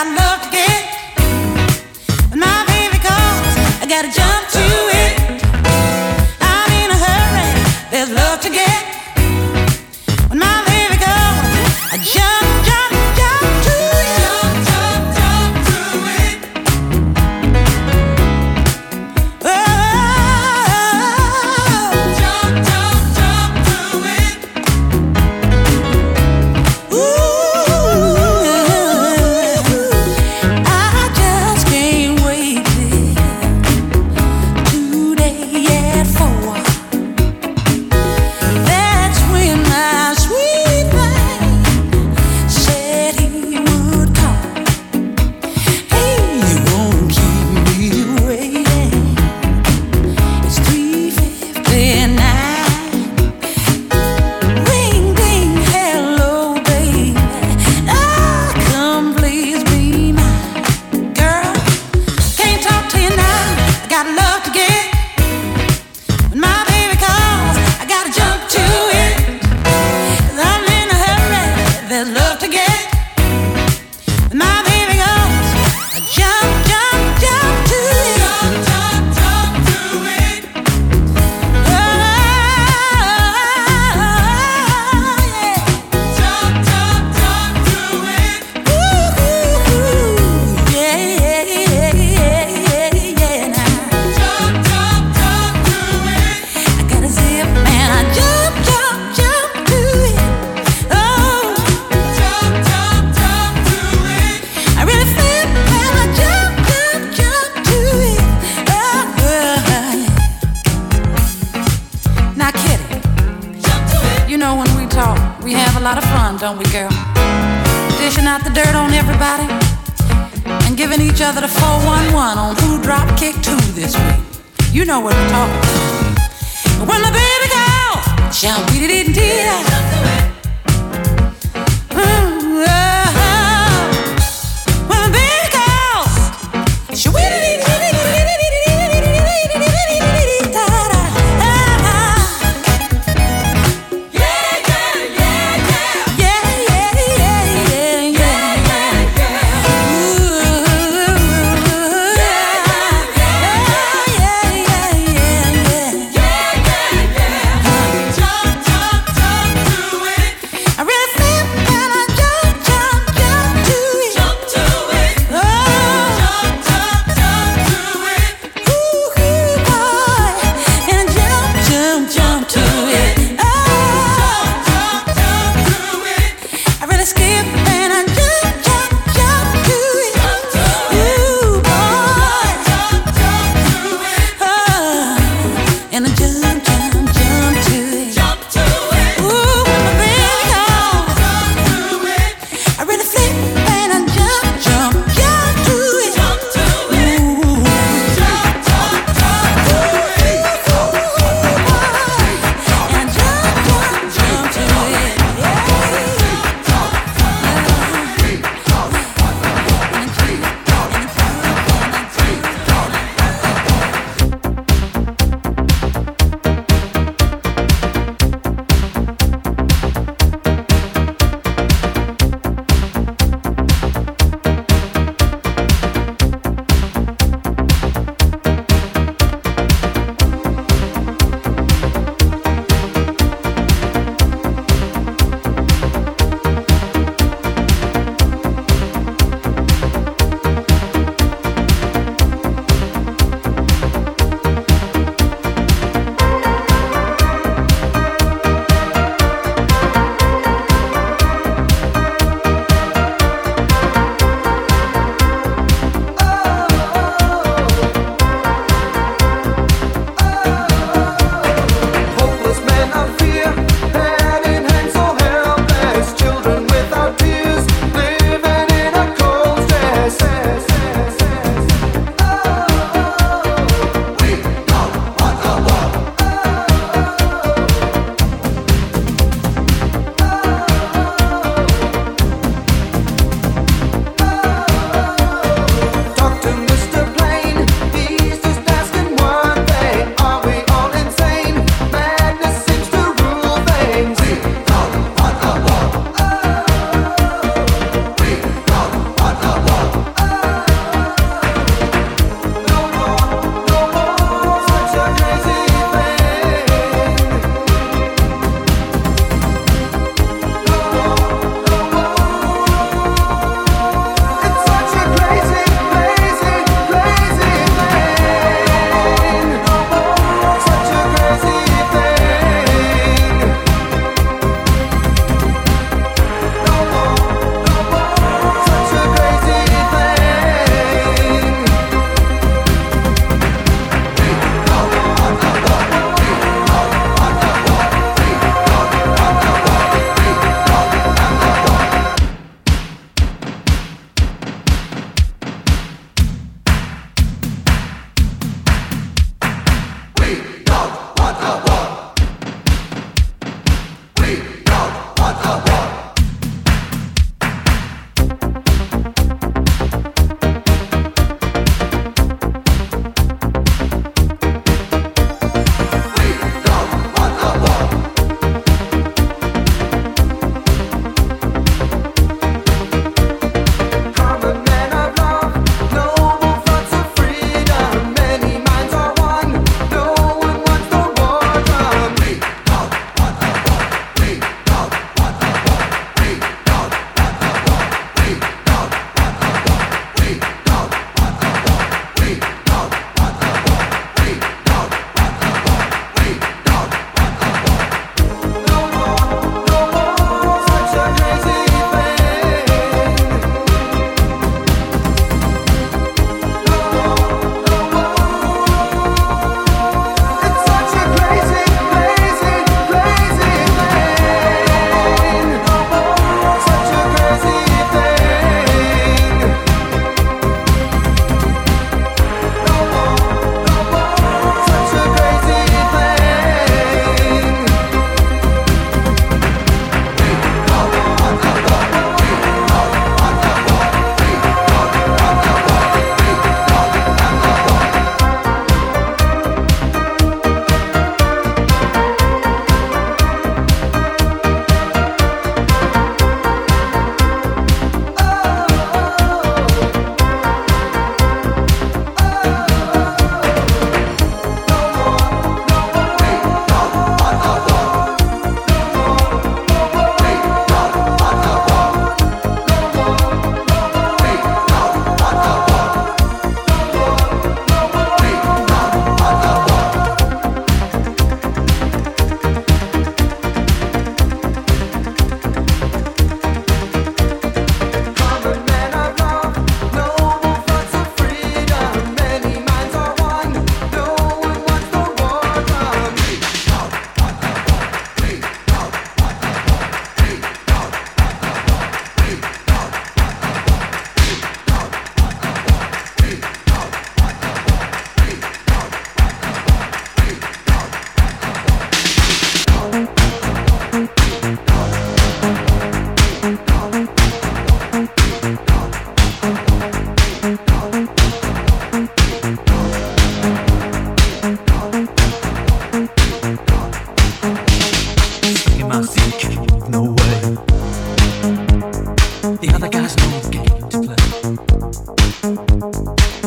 I know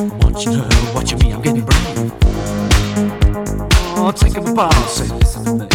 Want you to me, I'm getting brave. Oh, taking something.